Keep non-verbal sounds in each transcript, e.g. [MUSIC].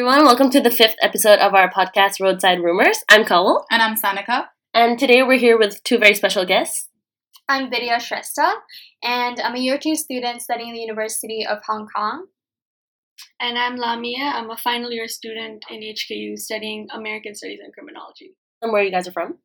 everyone. Welcome to the fifth episode of our podcast, Roadside Rumors. I'm Kawal. And I'm Sanika. And today we're here with two very special guests. I'm Vidya Shrestha, and I'm a year two student studying at the University of Hong Kong. And I'm Lamia. I'm a final year student in HKU studying American Studies and Criminology. And where you guys are from?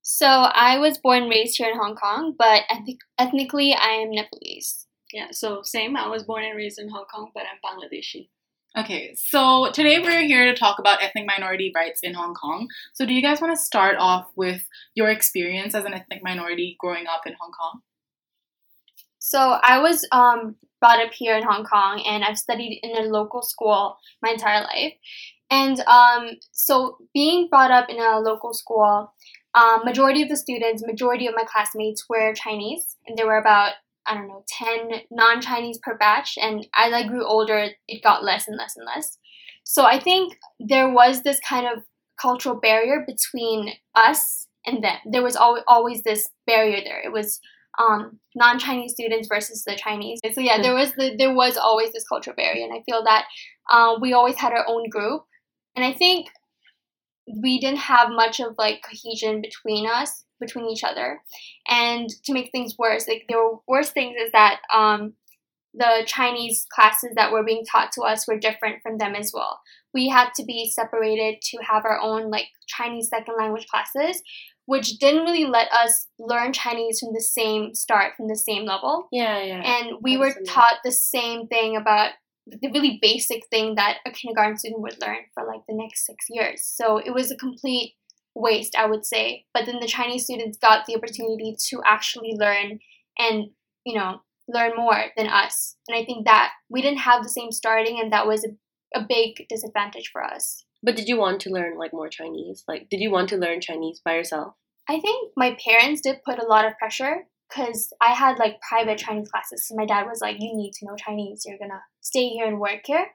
So I was born and raised here in Hong Kong, but ethnic- ethnically I am Nepalese. Yeah, so same. I was born and raised in Hong Kong, but I'm Bangladeshi. Okay, so today we're here to talk about ethnic minority rights in Hong Kong. So, do you guys want to start off with your experience as an ethnic minority growing up in Hong Kong? So, I was um, brought up here in Hong Kong and I've studied in a local school my entire life. And um, so, being brought up in a local school, um, majority of the students, majority of my classmates were Chinese, and there were about I don't know, 10 non Chinese per batch. And as I grew older, it got less and less and less. So I think there was this kind of cultural barrier between us and them. There was al- always this barrier there. It was um, non-Chinese students versus the Chinese. So yeah, there was the, there was always this cultural barrier, and I feel that uh, we always had our own group, and I think we didn't have much of like cohesion between us between each other. And to make things worse, like there were worse things is that um, the Chinese classes that were being taught to us were different from them as well. We had to be separated to have our own like Chinese second language classes, which didn't really let us learn Chinese from the same start, from the same level. Yeah, yeah. And we were taught the same thing about the really basic thing that a kindergarten student would learn for like the next six years. So it was a complete waste, I would say. But then the Chinese students got the opportunity to actually learn and, you know, learn more than us. And I think that we didn't have the same starting, and that was a, a big disadvantage for us. But did you want to learn like more Chinese? Like, did you want to learn Chinese by yourself? I think my parents did put a lot of pressure because I had like private Chinese classes. So my dad was like, "You need to know Chinese. You're gonna stay here and work here."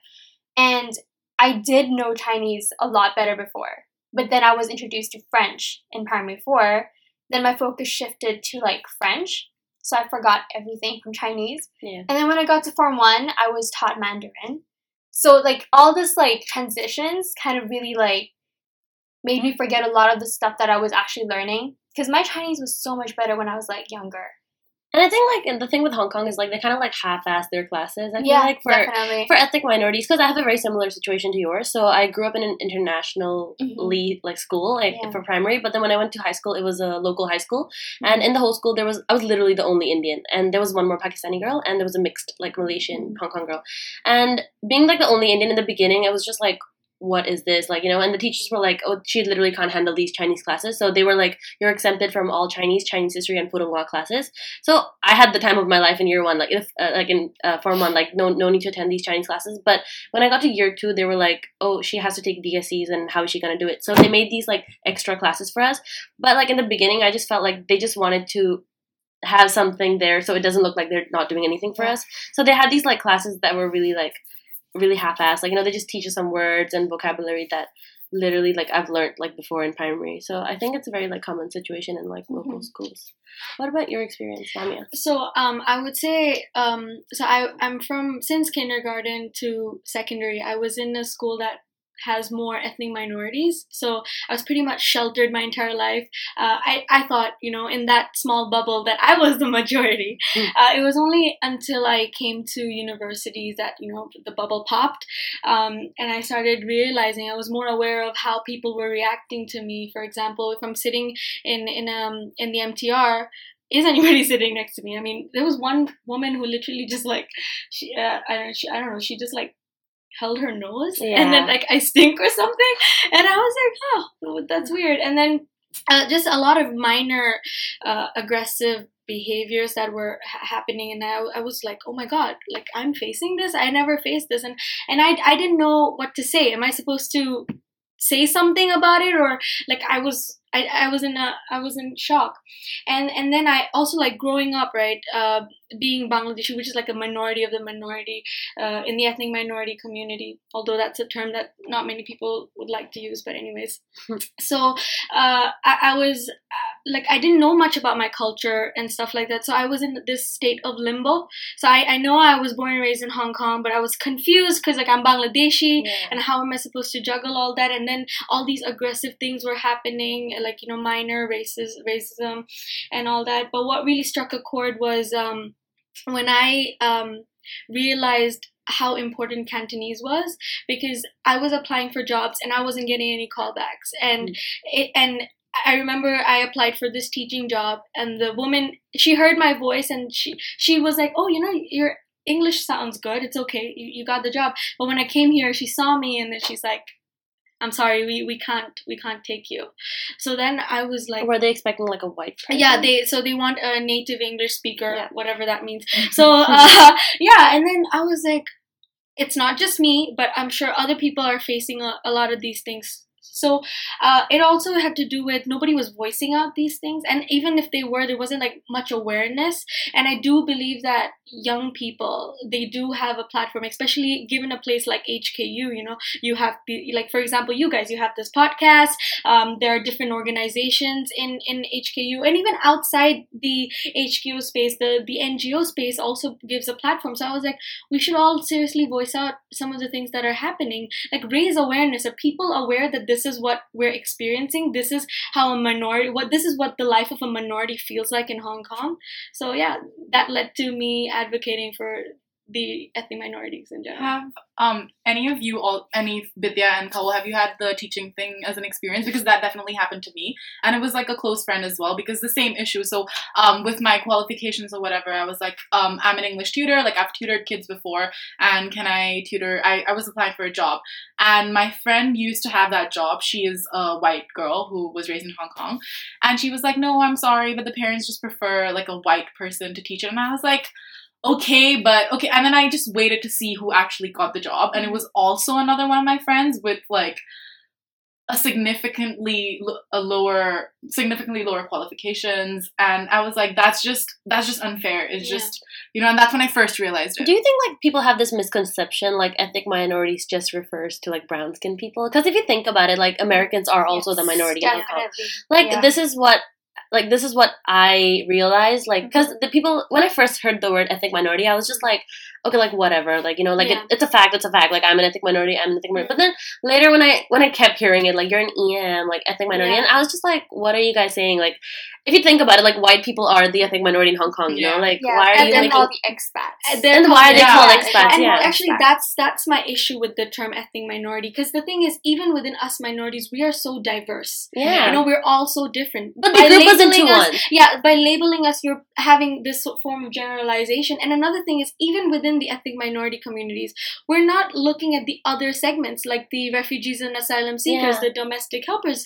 And I did know Chinese a lot better before. But then I was introduced to French in primary four. Then my focus shifted to like French. So I forgot everything from Chinese. Yeah. And then when I got to Form 1, I was taught Mandarin. So like all this like transitions kind of really like made me forget a lot of the stuff that I was actually learning because my Chinese was so much better when I was like younger. And I think like the thing with Hong Kong is like they kind of like half-ass their classes. I feel yeah, like for definitely. for ethnic minorities because I have a very similar situation to yours. So I grew up in an internationally Mhm. like school like Yeah. for primary, but then when I went to high school, it was a local high school, and in the whole school there was I was literally the only Indian, and there was one more Pakistani girl, and there was a mixed like Malaysian Hong Kong girl, and being like the only Indian in the beginning, it was just like. What is this like? You know, and the teachers were like, "Oh, she literally can't handle these Chinese classes." So they were like, "You're exempted from all Chinese, Chinese history, and Putonghua classes." So I had the time of my life in year one, like if uh, like in uh, form one, like no no need to attend these Chinese classes. But when I got to year two, they were like, oh, she has to take DSEs, and how is she gonna do it? So they made these like extra classes for us. But like in the beginning, I just felt like they just wanted to have something there so it doesn't look like they're not doing anything for us. So they had these like classes that were really like really half-assed. Like you know, they just teach us some words and vocabulary that literally like I've learned like before in primary. So I think it's a very like common situation in like local Mhm. schools. What about your experience, Lamia? So um, I would say um, so I I'm from since kindergarten to secondary. I was in a school that has more ethnic minorities, so I was pretty much sheltered my entire life. Uh, I I thought you know in that small bubble that I was the majority. Mm. Uh, it was only until I came to universities that you know the bubble popped, um, and I started realizing I was more aware of how people were reacting to me. For example, if I'm sitting in in um in the MTR is anybody [LAUGHS] sitting next to me? I mean, there was one woman who literally just like she uh, I don't she, I don't know she just like held her nose and then like I stink or something, and I was like, oh, that's weird. And then uh, just a lot of minor uh, aggressive behaviors that were ha- happening and I, I was like oh my god like i'm facing this? I never faced this. And and i i didn't know what to say. Am i supposed to say something about it or like i was I, I was in a I was in shock, and and then I also like growing up right, uh, being Bangladeshi, which is like a minority of the minority uh, in the ethnic minority community. Although that's a term that not many people would like to use, but anyways. [LAUGHS] so uh, I, I was uh, like I didn't know much about my culture and stuff like that. So I was in this state of limbo. So I, I know I was born and raised in Hong Kong, but I was confused because like I'm Bangladeshi Yeah. and how am I supposed to juggle all that? And then all these aggressive things were happening, like you know minor races, racism, and all that. But what really struck a chord was um, when I um, realized how important Cantonese was because I was applying for jobs and I wasn't getting any callbacks. And it, and I remember I applied for this teaching job and the woman she heard my voice and she she was like oh you know your English sounds good. It's okay. You, you got the job. But when I came here she saw me and then she's like I'm sorry we, we can't we can't take you so then I was like Were they expecting like a white person? yeah they so they want a native english speaker Yeah. whatever that means [LAUGHS] so uh, yeah and then i was like it's not just me but i'm sure other people are facing a, a lot of these things so uh, it also had to do with nobody was voicing out these things and even if they were there wasn't like much awareness. And i do believe that young people they do have a platform especially given a place like hku you know? You have like for example you guys you have this podcast um, there are different organizations in in HKU and even outside the HKU space the the NGO space also gives a platform. So I was like we should all seriously voice out some of the things that are happening. Like raise awareness. Are people aware that this is what we're experiencing. This is how a minority what this is what the life of a minority feels like in Hong Kong. So yeah that led to me advocating for the ethnic minorities in general. Have um any of you all any Vidya and Kawal have you had the teaching thing as an experience? Because that definitely happened to me. And it was like a close friend as well because the same issue. So um with my qualifications or whatever I was like um I'm an English tutor. Like I've tutored kids before. And can I tutor? I, I was applying for a job. And my friend used to have that job. She is a white girl who was raised in Hong Kong. And she was like no I'm sorry but the parents just prefer like a white person to teach. And I was like okay, but okay. And then I just waited to see who actually got the job, and it was also another one of my friends with like a significantly lo- a lower, significantly lower qualifications, and I was like, that's just that's just unfair. It's Yeah. just you know, and that's when I first realized it. Do you think like people have this misconception like ethnic minorities just refers to like brown skinned people? Because if you think about it, like Americans are also the minority in Hong Definitely. Like Yeah. this is what like this is what I realized like because the people when I first heard the word ethnic minority I was just like okay like whatever like you know like Yeah. it, it's a fact it's a fact like I'm an ethnic minority I'm an ethnic minority but then later when I when I kept hearing it like you're an EM like ethnic minority Yeah. and I was just like what are you guys saying like if you think about it like white people are the ethnic minority in Hong Kong you know like yeah, why are and you then like all the expats. And they're and why are they Yeah. called expats and yeah actually Expats. that's that's my issue with the term ethnic minority because the thing is even within us minorities we are so diverse yeah you know we're all so different but the By group was into labeling us- one yeah by labeling us you're having this form of generalization and another thing is even within the ethnic minority communities we're not looking at the other segments like the refugees and asylum seekers Yeah. the domestic helpers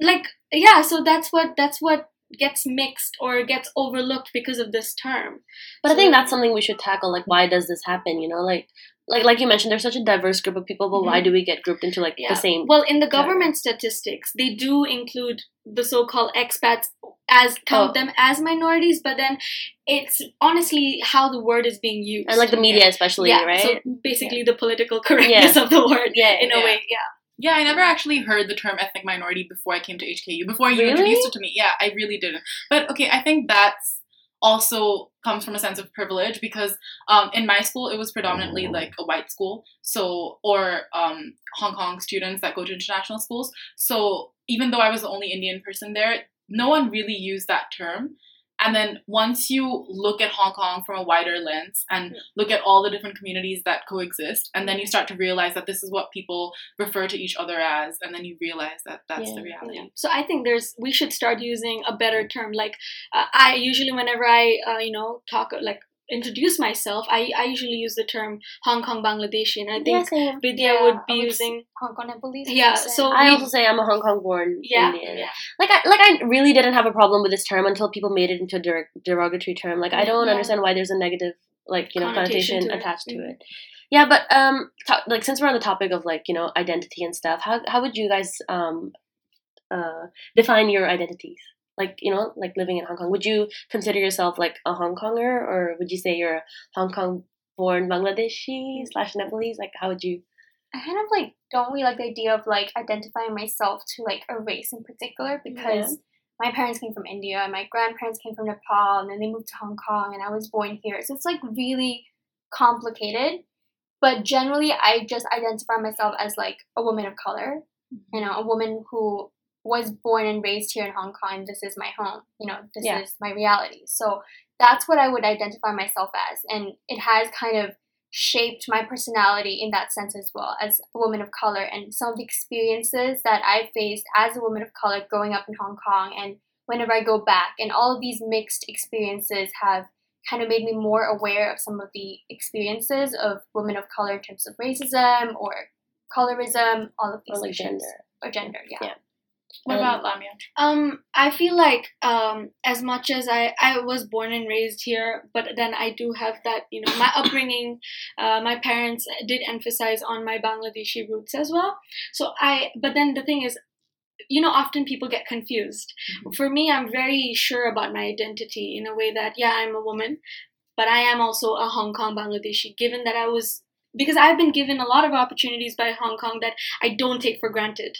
like yeah so that's what that's what gets mixed or gets overlooked because of this term But I think that's something we should tackle. Like, why does this happen? You know, like, like, like you mentioned, there's such a diverse group of people, but why mm-hmm. do we get grouped into like Yeah. the same? Well, in the category. government statistics, they do include the so-called expats as count Oh. them as minorities, but then it's honestly how the word is being used. and like the media, especially, yeah, right? So basically, the political correctness of the word, yeah, in a way, yeah. Yeah, I never actually heard the term ethnic minority before I came to HKU. Before you Really? introduced it to me, yeah, I really didn't. But okay, I think that's also comes from a sense of privilege because um, in my school it was predominantly like a white school, so or um, Hong Kong students that go to international schools. So even though I was the only Indian person there, no one really used that term. And then once you look at Hong Kong from a wider lens and look at all the different communities that coexist, and then you start to realize that this is what people refer to each other as, and then you realize that that's Yeah. the reality. Yeah. So I think there's we should start using a better term. Like uh, I usually, whenever I uh, you know talk like introduce myself, I I usually use the term Hong Kong Bangladeshi, and I think yeah. Vidya Yeah, would be would using Hong Kong, I believe. Yeah, percent. so- I we- also say I'm a Hong Kong born yeah, Indian. yeah. Like I like I really didn't have a problem with this term until people made it into a der- derogatory term. Like I don't Yeah. understand why there's a negative like you know Connotation connotation to it. attached to Mhm. it. Yeah, but um, to- like since we're on the topic of like you know identity and stuff, how how would you guys um uh, define your identities? Like you know, like living in Hong Kong, would you consider yourself like a Hong Konger, or would you say you're a Hong Kong born Bangladeshi slash Nepalese? Like, how would you? I kind of like don't really like the idea of like identifying myself to like a race in particular because my parents came from India and my grandparents came from Nepal and then they moved to Hong Kong and I was born here. So it's like really complicated. But generally I just identify myself as like a woman of color. Mm-hmm. You know, a woman who was born and raised here in Hong Kong this is my home. You know, this Yeah. is my reality. So that's what I would identify myself as. And it has kind of shaped my personality in that sense as well as a woman of color and some of the experiences that I faced as a woman of color growing up in Hong Kong and whenever I go back and all of these mixed experiences have kind of made me more aware of some of the experiences of women of color in terms of racism or colorism, all of these Or like issues. gender. Or gender, yeah. Yeah. What Um, about Lamia? Um, I feel like um, as much as I, I was born and raised here, but then I do have that, you know, my upbringing, uh, my parents did emphasize on my Bangladeshi roots as well. So I, but then the thing is, you know, often people get confused. For me, I'm very sure about my identity in a way that, yeah, I'm a woman, but I am also a Hong Kong Bangladeshi, given that I was. Because I've been given a lot of opportunities by Hong Kong that I don't take for granted.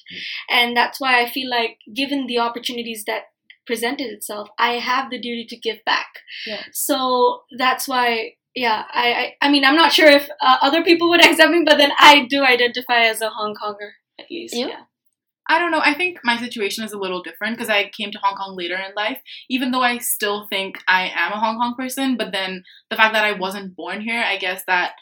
And that's why I feel like, given the opportunities that presented itself, I have the duty to give back. Yeah. So that's why, yeah, I, I, I mean, I'm not sure if uh, other people would [LAUGHS] accept me, but then I do identify as a Hong Konger, at least. Yeah. I don't know. I think my situation is a little different because I came to Hong Kong later in life, even though I still think I am a Hong Kong person. But then the fact that I wasn't born here, I guess that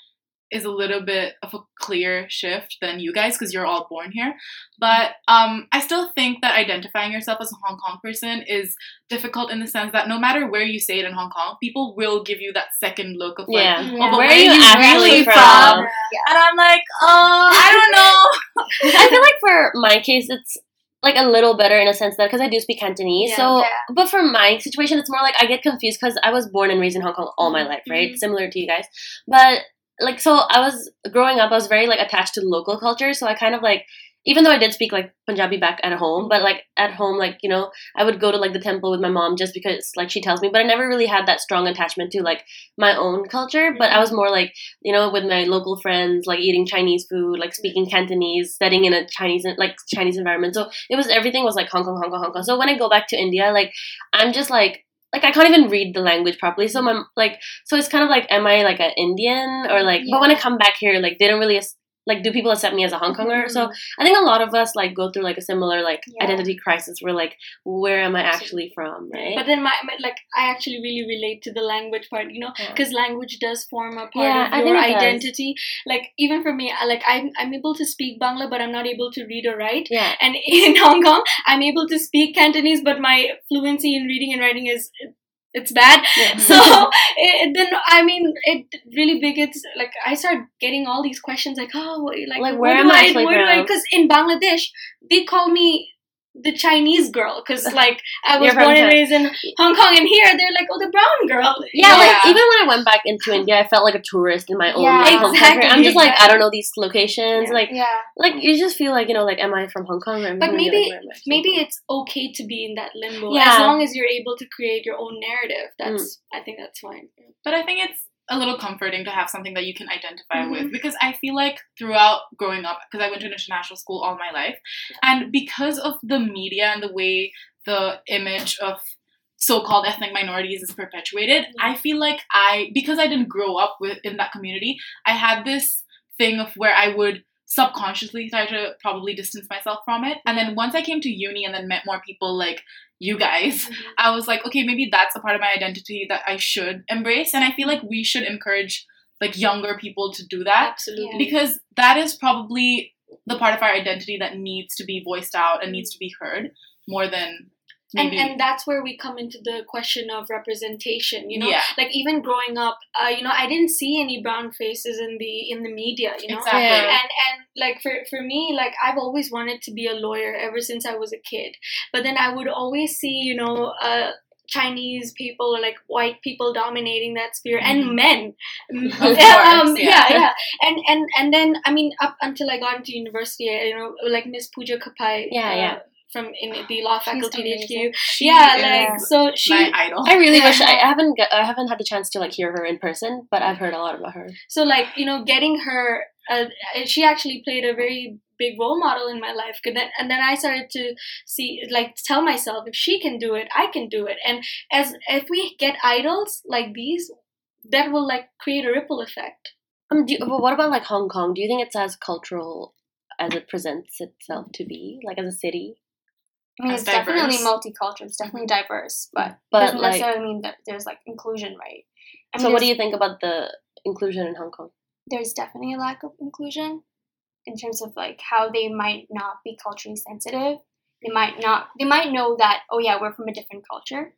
is a little bit of a clear shift than you guys because you're all born here. But um, I still think that identifying yourself as a Hong Kong person is difficult in the sense that no matter where you say it in Hong Kong, people will give you that second look of like, Yeah. Yeah. oh, but Where where, are you you actually really from? from? Yeah. And I'm like, oh, I don't know. [LAUGHS] [LAUGHS] I feel like for my case, it's like a little better in a sense that because I do speak Cantonese. Yeah. so, Yeah. but for my situation, it's more like I get confused because I was born and raised in Hong Kong all my life, right? Mhm. Similar to you guys, but like so I was growing up. I was very like attached to local culture, so I kind of like. Even though I did speak like Punjabi back at home, but like at home, like you know, I would go to like the temple with my mom just because like she tells me. But I never really had that strong attachment to like my own culture. But I was more like you know, with my local friends, like eating Chinese food, like speaking Cantonese, studying in a Chinese like Chinese environment. So it was everything was like Hong Kong, Hong Kong, Hong Kong. So when I go back to India, like I'm just like like I can't even read the language properly. So my like so it's kind of like am I like an Indian or like but when I come back here, like they don't really like do people accept me as a Hong Konger? So mm-hmm. I think a lot of us like go through like a similar like Yeah. identity crisis where like where am I actually from, right? But then my, my like I actually really relate to the language part, you know, Yeah. because language does form a part Yeah, of your it does. identity. Like even for me, I, like I'm I'm able to speak Bangla, but I'm not able to read or write. yeah. And [LAUGHS] in Hong Kong, I'm able to speak Cantonese, but my fluency in reading and writing is it's bad. Yeah. [LAUGHS] So it, then I mean, it really begins like I start getting all these questions like, oh, like, Like, where where am I I, actually where do I? from? Because in Bangladesh, they call me the Chinese girl because [LAUGHS] like I was born and raised in Hong Kong, and here they're like, oh, the brown girl. Yeah, like even when I went back into [LAUGHS] India, I felt like a tourist in my own Yeah, home exactly, country. I'm just like I don't know these locations. Yeah. Like Yeah. like you just feel like you know like am I from Hong Kong? Or am But maybe- Like, Maybe it's okay to be in that limbo Yeah. as long as you're able to create your own narrative. That's mm. I think that's fine. But I think it's a little comforting to have something that you can identify Mhm. with because I feel like throughout growing up, because I went to an international school all my life, and because of the media and the way the image of so-called ethnic minorities is perpetuated, I feel like I because I didn't grow up with in that community, I had this thing of where I would subconsciously try to probably distance myself from it. And then once I came to uni and then met more people like you guys, mm-hmm. I was like, okay, maybe that's a part of my identity that I should embrace. And I feel like we should encourage like younger people to do that Absolutely. because that is probably the part of our identity that needs to be voiced out and mm-hmm. needs to be heard more than maybe. and that's where we come into the question of representation you know yeah, like even growing up uh, you know i didn't see any brown faces in the in the media you know exactly. And and like for for me like i've always wanted to be a lawyer ever since i was a kid but then i would always see you know uh Chinese people or like white people dominating that sphere and Mhm. men. [LAUGHS] Course, yeah. yeah. yeah, And and and then I mean up until I got into university, you know, like Miss Puja Kapai. Yeah, uh, yeah. From in the law faculty at. HKU. Yeah, like so she my idol. I really [LAUGHS] wish I, I haven't got, I haven't had the chance to like hear her in person, but I've heard a lot about her. so like you know getting her uh, she actually played a very big role model in my life and then i started to see like tell myself if she can do it i can do it and as if we get idols like these that will like create a ripple effect Um, do you, but what about like Hong Kong? Do you think it's as cultural as it presents itself to be, like as a city? I mean, it's definitely multicultural. It's definitely diverse, but, But doesn't like, necessarily mean that there's like inclusion, right? I mean, so what do you think about the inclusion in Hong Kong? There's definitely a lack of inclusion in terms of like how they might not be culturally sensitive. They might not. They might know that oh yeah, we're from a different culture,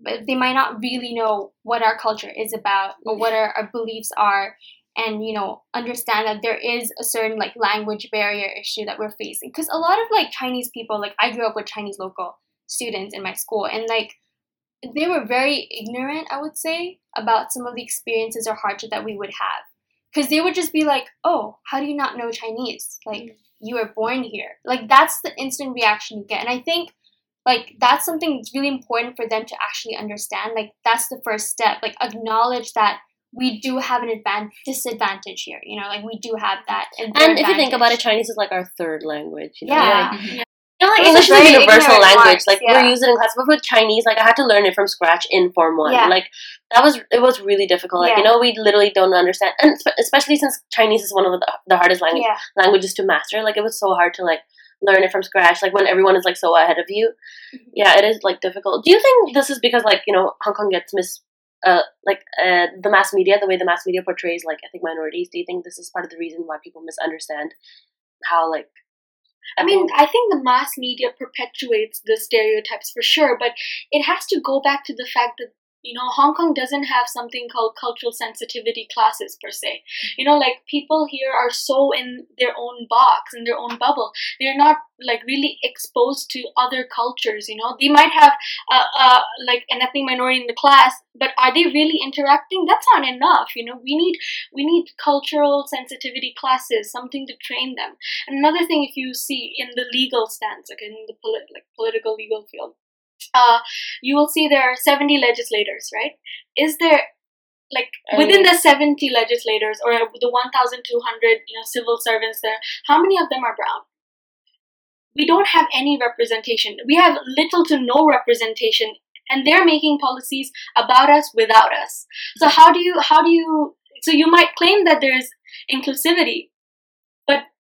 but they might not really know what our culture is about or what our, our beliefs are and you know understand that there is a certain like language barrier issue that we're facing. Because a lot of like chinese people like i grew up with chinese local students in my school and like they were very ignorant i would say about some of the experiences or hardship that we would have. Because they would just be like oh how do you not know chinese? Like mm. you were born here. Like that's the instant reaction you get and i think like that's something that's really important for them to actually understand. Like that's the first step. Like acknowledge that we do have an advan- disadvantage here you know like we do have that And if you think about it, Chinese is like our third language. You know? Yeah. Like, Mhm. You know, like English is a universal language. remarks, Like yeah. we're using it in class, but with Chinese, like I had to learn it from scratch in Form One. Yeah. Like that was it was really difficult. Like you know, we literally don't understand, and especially since Chinese is one of the, the hardest language yeah languages to master. Like it was so hard to like learn it from scratch. Like when everyone is like so ahead of you, Mm-hmm. yeah, it is like difficult. Do you think this is because like you know Hong Kong gets mis uh like uh the mass media, the way the mass media portrays like ethnic minorities? Do you think this is part of the reason why people misunderstand how like I mean, I think the mass media perpetuates the stereotypes for sure, but it has to go back to the fact that you know Hong Kong doesn't have something called cultural sensitivity classes per se. You know, like people here are so in their own box, in their own bubble. They're not like really exposed to other cultures. You know, they might have uh, uh, like an ethnic minority in the class, but are they really interacting? That's not enough. You know, we need we need cultural sensitivity classes, something to train them. And another thing, if you see in the legal stance, like in the polit- like political legal field, uh, you will see there are 70 legislators, right? Is there like within the 70 legislators or the 1,200 you know civil servants there, how many of them are brown? We don't have any representation. We have little to no representation, and they're making policies about us without us. So how do you how do you so you might claim that there's inclusivity,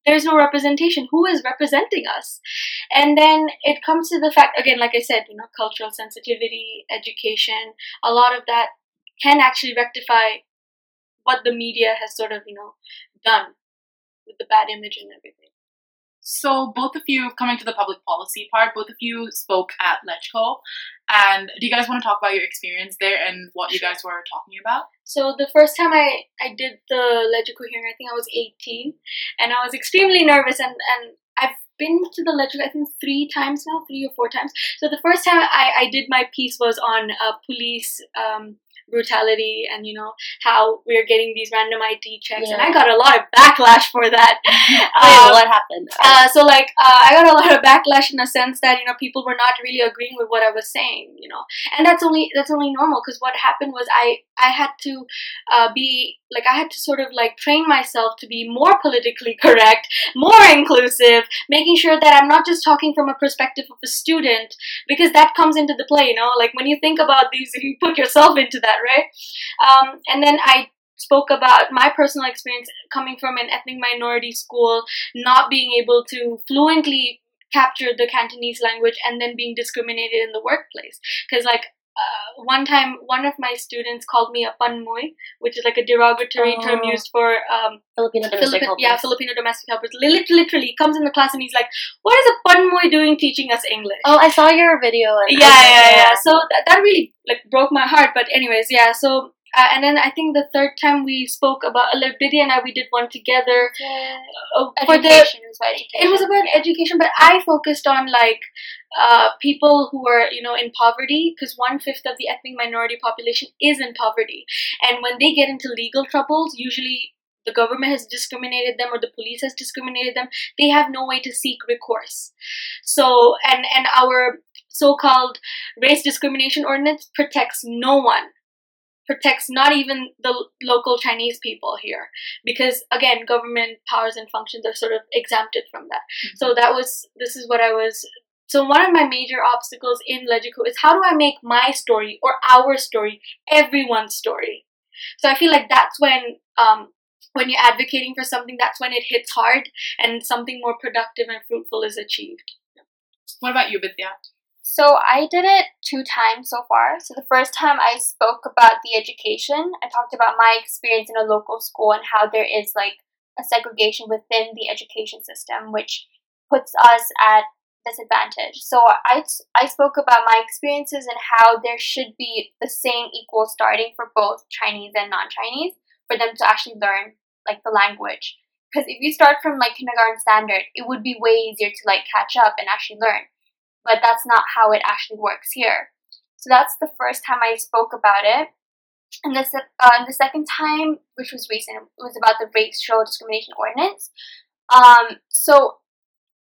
there's no representation. Who is representing us? And then it comes to the fact again, like I said, you know, cultural sensitivity, education, a lot of that can actually rectify what the media has sort of, you know, done with the bad image and everything. So both of you coming to the public policy part, both of you spoke at LegCo, and do you guys want to talk about your experience there and what you guys were talking about? So the first time I, I did the LegCo hearing, I think I was 18, and I was extremely nervous, and, and I've been to the LegCo, I think, three times now, three or four times. So the first time I, I did my piece was on uh, police um, brutality and, you know, how we're getting these random ID checks, and I got a lot of backlash for that. [LAUGHS] wait, Um, what happened? uh, so like uh, I got a lot of backlash in the sense that you know people were not really agreeing with what I was saying, you know, and that's only that's only normal because what happened was I I had to uh, be like I had to sort of like train myself to be more politically [LAUGHS] correct, more inclusive, making sure that I'm not just talking from a perspective of a student because that comes into the play, you know, like when you think about these, [LAUGHS] you put yourself into that, right? Um, and then I spoke about my personal experience coming from an ethnic minority school, not being able to fluently capture the Cantonese language and then being discriminated in the workplace. Because, like, uh, one time, one of my students called me a panmoy, which is like a derogatory term Oh. used for um, Filipino domestic Philippi- helpers. yeah, Filipino domestic helpers. Li- Literally, comes in the class and he's like, "What is a panmoy doing teaching us English?" Oh, I saw your video. And yeah, yeah, yeah. So that, that really like broke my heart. But anyways, yeah. So uh, and then I think the third time we spoke about Bidya and I, we did one together uh, for the. is about education It was about education, but I focused on like uh, people who are you know in poverty because one fifth of the ethnic minority population is in poverty, and when they get into legal troubles, usually the government has discriminated them or the police has discriminated them, they have no way to seek recourse. So, and and our so-called race discrimination ordinance protects no one protects not even the local Chinese people here because again government powers and functions are sort of exempted from that. Mm-hmm. So that was this is what I was so one of my major obstacles in LegCo is how do I make my story or our story everyone's story. So I feel like that's when um, when you're advocating for something, that's when it hits hard and something more productive and fruitful is achieved. What about you, Vidya? So I did it two times so far. So the first time I spoke about the education, I talked about my experience in a local school and how there is like a segregation within the education system, which puts us at disadvantage. So I, I spoke about my experiences and how there should be the same equal starting for both Chinese and non-Chinese for them to actually learn like the language. Because if you start from like kindergarten standard, it would be way easier to like catch up and actually learn. But that's not how it actually works here. So that's the first time I spoke about it. And the, uh, the second time, which was recent, it was about the racial discrimination ordinance. Um, so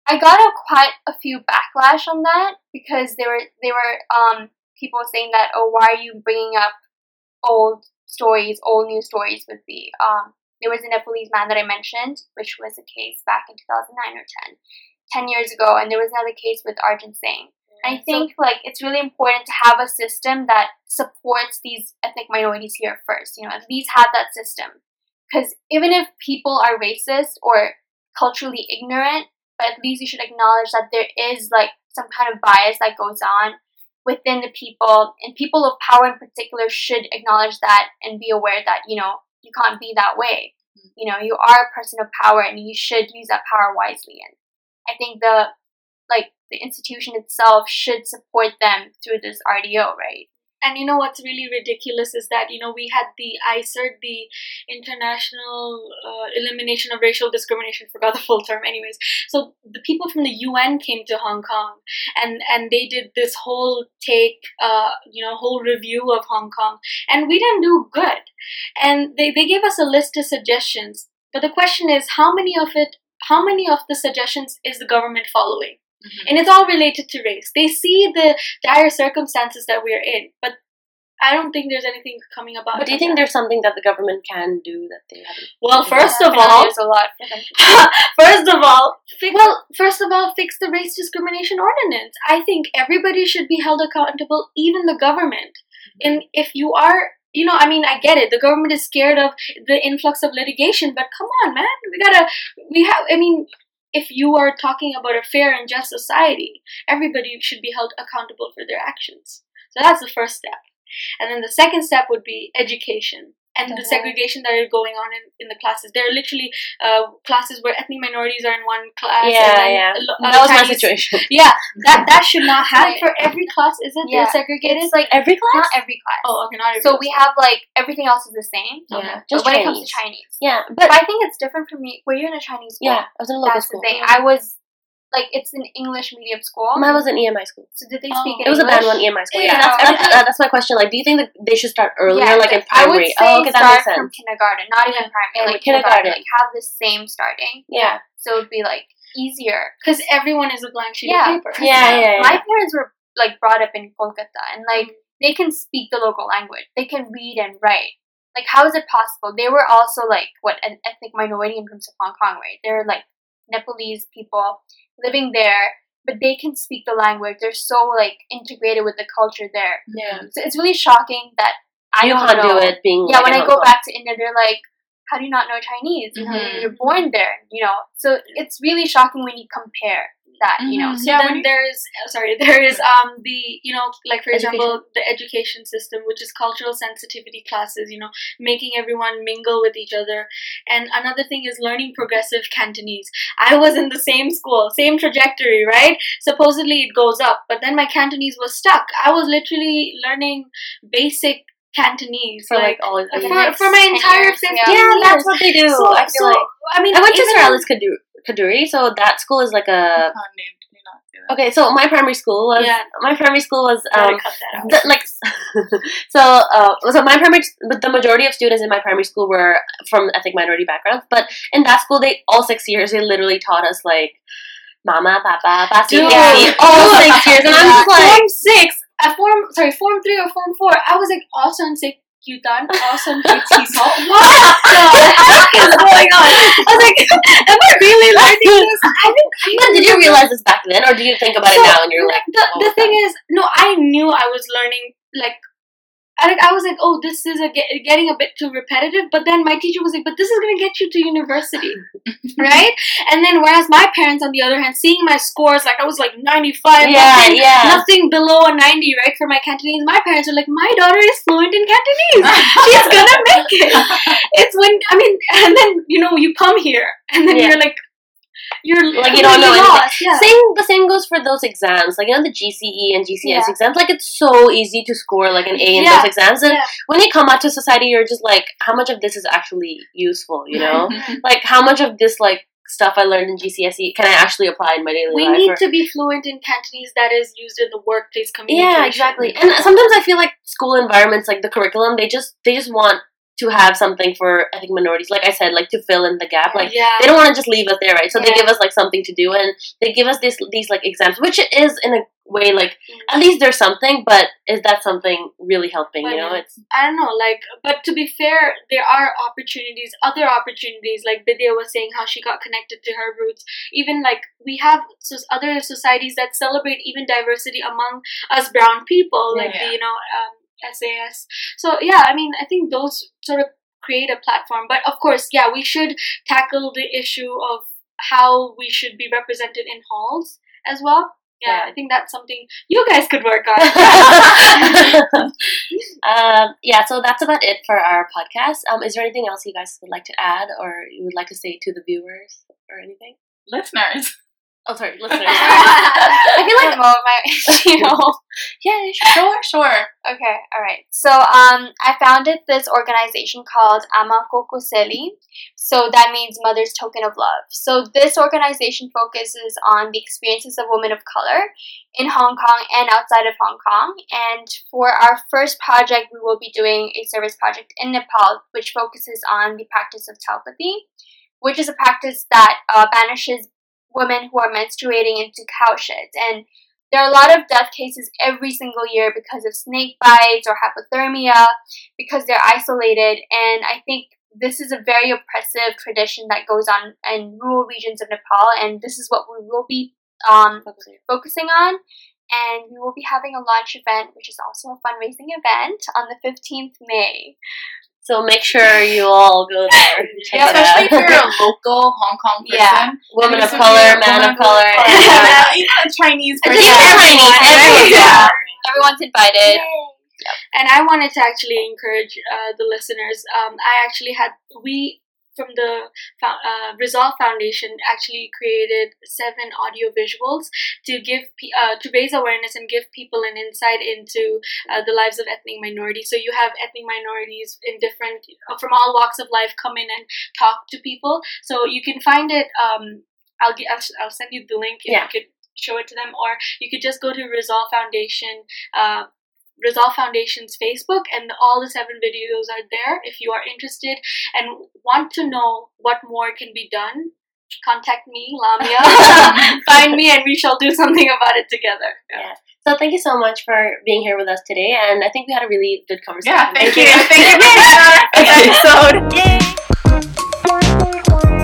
I got a quite a few backlash on that because there were they were um, people saying that oh why are you bringing up old stories, old news stories with the um, there was a Nepalese man that I mentioned, which was a case back in 2009 or 10, 10 years ago, and there was another case with Arjun Singh. I think like it's really important to have a system that supports these ethnic minorities here first. You know, at least have that system, because even if people are racist or culturally ignorant, but at least you should acknowledge that there is like some kind of bias that goes on within the people and people of power in particular should acknowledge that and be aware that you know you can't be that way mm-hmm. you know you are a person of power and you should use that power wisely and i think the like the institution itself should support them through this rdo right and you know what's really ridiculous is that you know we had the ICERD, the International uh, Elimination of Racial Discrimination, forgot the full term, anyways. So the people from the UN came to Hong Kong, and and they did this whole take, uh, you know, whole review of Hong Kong, and we didn't do good. And they they gave us a list of suggestions, but the question is, how many of it, how many of the suggestions is the government following? Mm-hmm. And it's all related to race. They see the dire circumstances that we're in, but I don't think there's anything coming about. But do you think that. there's something that the government can do that they haven't? Well, first of all, there's a lot. [LAUGHS] first of all, fix, well, first of all, fix the race discrimination ordinance. I think everybody should be held accountable, even the government. Mm-hmm. And if you are you know, I mean, I get it. The government is scared of the influx of litigation, but come on, man. We gotta, we have, I mean, if you are talking about a fair and just society, everybody should be held accountable for their actions. So that's the first step. And then the second step would be education and the segregation that is going on in, in the classes. There are literally uh, classes where ethnic minorities are in one class. Yeah, yeah. that was Chinese, my situation. [LAUGHS] Yeah, that that should not happen for every class. Is it? Yeah. They're segregated. It's like every class. Not every class. Oh, okay, not every. So class. we have like everything else is the same. Yeah, just when Chinese. it comes to Chinese. Yeah, but, but, I think it's different for me. Were you in a Chinese school? Yeah, I was in a local That's school. The thing. I was like it's an English medium school. Mine was an EMI school. So did they oh. speak? it It was a band one EMI school. Yeah, yeah. That's, that's, that's, my question. Like, do you think that they should start earlier, yeah, like in primary? I would say oh, okay, start from kindergarten, not even primary. Like kindergarten, like have the same starting. Yeah. So it'd be like easier because everyone is a blank sheet yeah. of paper. Yeah, yeah, yeah. My parents were like brought up in Kolkata, and like mm. they can speak the local language. They can read and write. Like, how is it possible? They were also like what an ethnic minority in terms of Hong Kong, right? They're like Nepalese people living there, but they can speak the language. They're so like integrated with the culture there. Yeah. So it's really shocking that I you don't can't know. do it. Being yeah, like when I go back to India, they're like, "How do you not know Chinese? Mm-hmm. You're born there." You know. So it's really shocking when you compare that you know. Mm-hmm. So yeah, then there's sorry, [LAUGHS] there is um the you know like for education. example the education system, which is cultural sensitivity classes. You know, making everyone mingle with each other. And another thing is learning progressive Cantonese. I was in the same school, same trajectory, right? Supposedly it goes up, but then my Cantonese was stuck. I was literally learning basic Cantonese for like, like all for, for my entire fifth yeah, yeah that's what they do. So, I feel so, like I mean I went to Ellis Kadoorie, so that school is like a Okay, so my primary school was Yeah. my primary school was um, cut that out. the, like [LAUGHS] so uh, so my primary but the majority of students in my primary school were from ethnic minority backgrounds but in that school they all six years they literally taught us like mama papa pasi all six years and i'm just like form six, at form sorry, form three or form four, I was like awesome sick. You done awesome so [LAUGHS] What the heck is [LAUGHS] going on? I was like, am I really learning this? I didn't. [LAUGHS] I but did you realize this back then or do you think about it now and you're like the, oh, the thing is, no, I knew I was learning like. I, like, I was like, oh, this is a get, getting a bit too repetitive. But then my teacher was like, but this is gonna get you to university, [LAUGHS] right? And then whereas my parents, on the other hand, seeing my scores, like I was like ninety five, yeah nothing, yeah nothing below a ninety, right, for my Cantonese. My parents were like, my daughter is fluent in Cantonese. [LAUGHS] She's gonna make it. It's when I mean, and then you know you come here, and then Yeah. you're like, you're Like, you don't know completely anything. lost. Yeah. Same, the same goes for those exams, like you know the GCE and GCS Yeah. exams. Like it's so easy to score like an A in Yeah. those exams, and Yeah. when you come out to society, you're just like, how much of this is actually useful? You know, [LAUGHS] mm-hmm. like how much of this like stuff I learned in GCSE E can I actually apply in my daily We life? We need or- to be fluent in Cantonese that is used in the workplace communication. yeah, exactly. And sometimes I feel like school environments, like the curriculum, they just they just want to have something for ethnic minorities. Like I said, like to fill in the gap. Like yeah. they don't want to just leave us there, right? So they give us like something to do, and they give us these these like exams, which is in a way like at least there's something, but is that something really helping? You know, it's I don't know, like, but to be fair, there are opportunities, other opportunities, like Vidya was saying how she got connected to her roots. Even like we have so- other societies that celebrate even diversity among us brown people, like Yeah. the, you know, um, SAS. So yeah, I mean, I think those sort of create a platform. But of course, yeah, we should tackle the issue of how we should be represented in halls as well. Yeah, Yeah. I think that's something you guys could work on. [LAUGHS] um, yeah. So that's about it for our podcast. Um, is there anything else you guys would like to add, or you would like to say to the viewers, or anything? Listeners. Oh, sorry, [LAUGHS] listeners. I feel like promote my, [LAUGHS] you know. yeah, Sure, sure. Okay, all right. So um, I founded this organization called Ama Kokoseli. So that means Mother's Token of Love. So this organization focuses on the experiences of women of color in Hong Kong and outside of Hong Kong. And for our first project, we will be doing a service project in Nepal, which focuses on the practice of chhaupadi, which is a practice that uh, banishes women who are menstruating into cow sheds. And there are a lot of death cases every single year because of snake bites or hypothermia because they're isolated. And I think this is a very oppressive tradition that goes on in rural regions of Nepal. And this is what we will be um, focusing on. And we will be having a launch event, which is also a fundraising event, on the 15th May. So make sure you all go there. Check Yeah, it especially if you're a [LAUGHS] local Hong Kong person. Yeah. woman of color, a man woman of color. Yeah, [LAUGHS] even a Chinese It's person. just Chinese, everyone. Yeah. Everyone's invited. And I wanted to actually encourage uh, the listeners. Um, I actually had we from the uh, Resolve Foundation actually created seven audio visuals to give uh, to raise awareness and give people an insight into uh, the lives of ethnic minorities. So you have ethnic minorities in different uh, from all walks of life come in and talk to people. So you can find it. Um, I'll, gi- I'll I'll send you the link if Yeah. you could show it to them, or you could just go to Resolve Foundation. Resolve Foundation's Facebook, and all the seven videos are there. If you are interested and want to know what more can be done, contact me, Lamia. [LAUGHS] Find me, and we shall do something about it together. Yeah. So thank you so much for being here with us today, and I think we had a really good conversation. Yeah, thank you. Thank you for this [LAUGHS] episode. Yay!